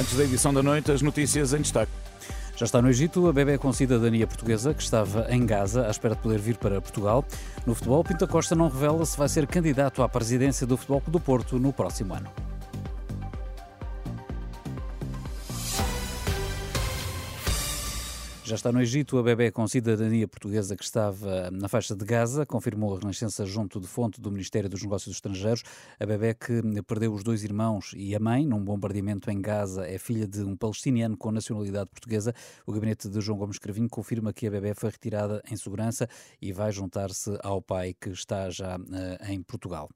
Antes da edição da noite, as notícias em destaque. Já está no Egito a bebê com cidadania portuguesa que estava em Gaza à espera de poder vir para Portugal. No futebol, Pinta Costa não revela se vai ser candidato à presidência do Futebol do Porto no próximo ano. Já está no Egito a bebê com cidadania portuguesa que estava na faixa de Gaza, confirmou a Renascença junto de fonte do Ministério dos Negócios Estrangeiros. A bebê que perdeu os dois irmãos e a mãe num bombardeamento em Gaza é filha de um palestiniano com nacionalidade portuguesa. O gabinete de João Gomes Cravinho confirma que a bebê foi retirada em segurança e vai juntar-se ao pai que está já uh, em Portugal.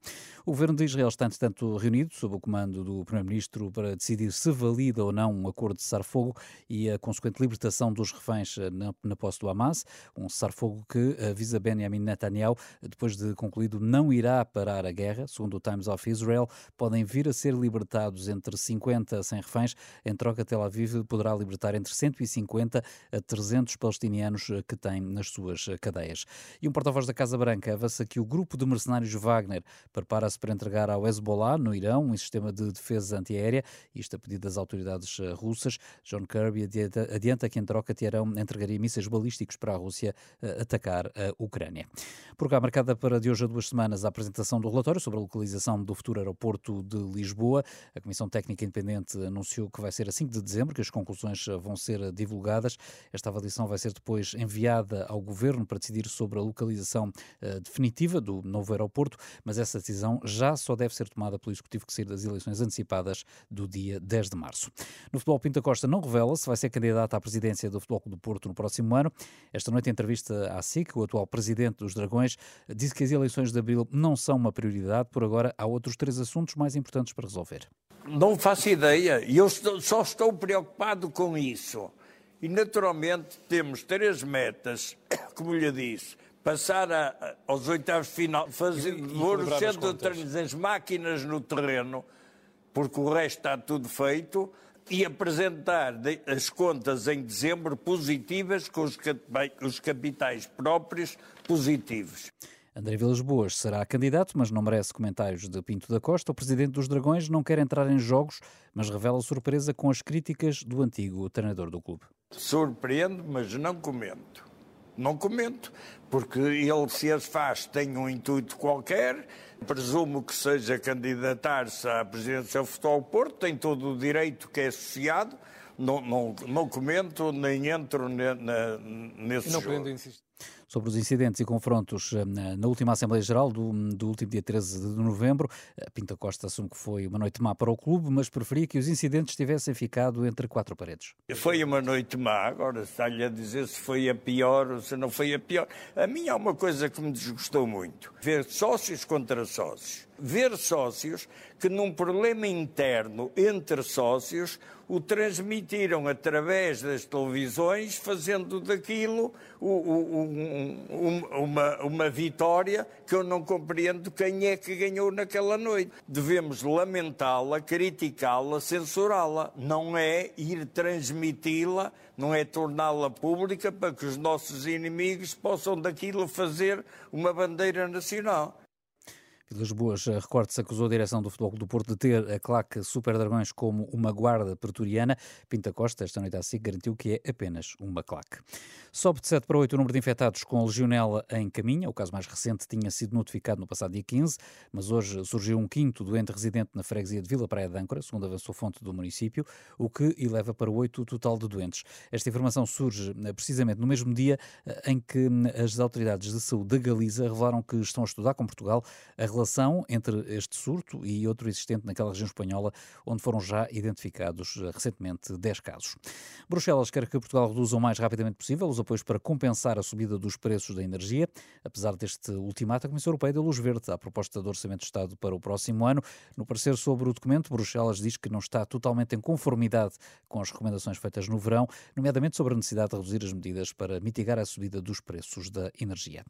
O governo de Israel está, entretanto, reunido sob o comando do primeiro-ministro para decidir se valida ou não um acordo de cessar-fogo e a consequente libertação dos reféns eh, na, na posse do Hamas, um cessar-fogo que avisa Benjamin Netanyahu, depois de concluído, não irá parar a guerra. Segundo o Times of Israel, podem vir a ser libertados entre 50 a 100 reféns. Em troca, Tel Aviv poderá libertar entre 150 a 300 palestinianos eh, que tem nas suas eh, cadeias. E um porta-voz da Casa Branca avança que o grupo de mercenários Wagner prepara-se para entregar ao Hezbollah, no Irão, um sistema de defesa antiaérea, isto a pedido das autoridades russas. John Kirby adianta, adianta que em troca terão entregaria mísseis balísticos para a Rússia eh, atacar a Ucrânia. Por cá, marcada para de hoje a duas semanas a apresentação do relatório sobre a localização do futuro aeroporto de Lisboa. A Comissão Técnica Independente anunciou que vai ser a 5 de dezembro, que as conclusões eh, vão ser divulgadas. Esta avaliação vai ser depois enviada ao Governo para decidir sobre a localização uh, definitiva do novo aeroporto, mas essa decisão já só deve ser tomada pelo Executivo que sair das eleições antecipadas do dia 10 de março. No futebol, Pinta Costa não revela se vai ser candidato à presidência do Futebol do Porto no próximo ano. Esta noite, em entrevista à SIC, o atual presidente dos Dragões disse que as eleições de abril não são uma prioridade. Por agora, há outros três assuntos mais importantes para resolver. Não faço ideia. E eu só estou preocupado com isso. E, naturalmente, temos três metas, como lhe disse. Passar a, aos oitavos de final, fazer o centro as máquinas no terreno, porque o resto está tudo feito e apresentar as contas em dezembro positivas, com os capitais próprios positivos. André Vilas Boas será candidato, mas não merece comentários de Pinto da Costa. O presidente dos Dragões não quer entrar em jogos, mas revela surpresa com as críticas do antigo treinador do clube. Surpreendo, mas não comento. Não comento, porque ele, se as faz, tem um intuito qualquer. Presumo que seja candidatar-se à presidência do Futebol Porto, tem todo o direito que é associado. Não, não, não comento nem entro ne, nesse não jogo sobre os incidentes e confrontos eh, na última Assembleia Geral do, do último dia 13 de novembro. Pinta Costa assume que foi uma noite má para o clube, mas preferia que os incidentes tivessem ficado entre quatro paredes. Foi uma noite má, agora está-lhe a dizer se foi a pior ou se não foi a pior. A mim há uma coisa que me desgostou muito: ver sócios contra sócios ver sócios que, num problema interno entre sócios, o transmitiram através das televisões, fazendo daquilo uma, uma vitória que eu não compreendo quem é que ganhou naquela noite. Devemos lamentá-la, criticá-la, censurá-la. Não é ir transmiti-la, não é torná-la pública para que os nossos inimigos possam daquilo fazer uma bandeira nacional. Vilas Boas, eh, recorde-se, acusou a direção do Futebol do Porto de ter a claque Super Dragões como uma guarda pretoriana. Pinta Costa, esta noite assim, garantiu que é apenas uma claque. Sobe de 7 para 8 o número de infectados com legionela em caminho. O caso mais recente tinha sido notificado no passado dia 15, mas hoje surgiu um quinto doente residente na freguesia de Vila Praia de Âncora, segundo avançou fonte do município, o que eleva para 8 o total de doentes. Esta informação surge eh, precisamente no mesmo dia eh, em que as autoridades de saúde da Galiza revelaram que estão a estudar com Portugal a relação entre este surto e outro existente naquela região espanhola, onde foram já identificados eh, recentemente 10 casos. Bruxelas quer que Portugal reduza o mais rapidamente possível os apoios para compensar a subida dos preços da energia. Apesar deste ultimato, a Comissão Europeia deu luz verde à proposta de Orçamento de Estado para o próximo ano. No parecer sobre o documento, Bruxelas diz que não está totalmente em conformidade com as recomendações feitas no verão, nomeadamente sobre a necessidade de reduzir as medidas para mitigar a subida dos preços da energia.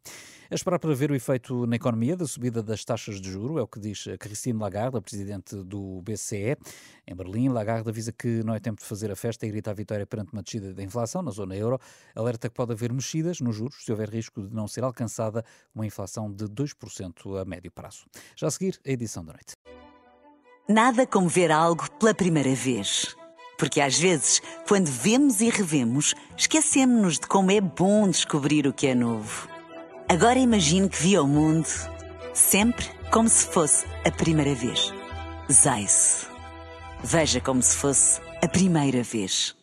A esperar para ver o efeito na economia da subida das taxas de juro, é o que diz Christine Lagarde, a presidente do BCE. Em Berlim, Lagarde avisa que não é tempo de fazer a festa e gritar a vitória perante uma descida da inflação na zona euro. Alerta que pode haver mexidas nos juros se houver risco de não ser alcançada uma inflação de 2% a médio prazo. Já a seguir, a edição da noite. Nada como ver algo pela primeira vez. Porque às vezes, quando vemos e revemos, esquecemos-nos de como é bom descobrir o que é novo. Agora imagine que viu o mundo sempre como se fosse a primeira vez. Zais. Veja como se fosse a primeira vez.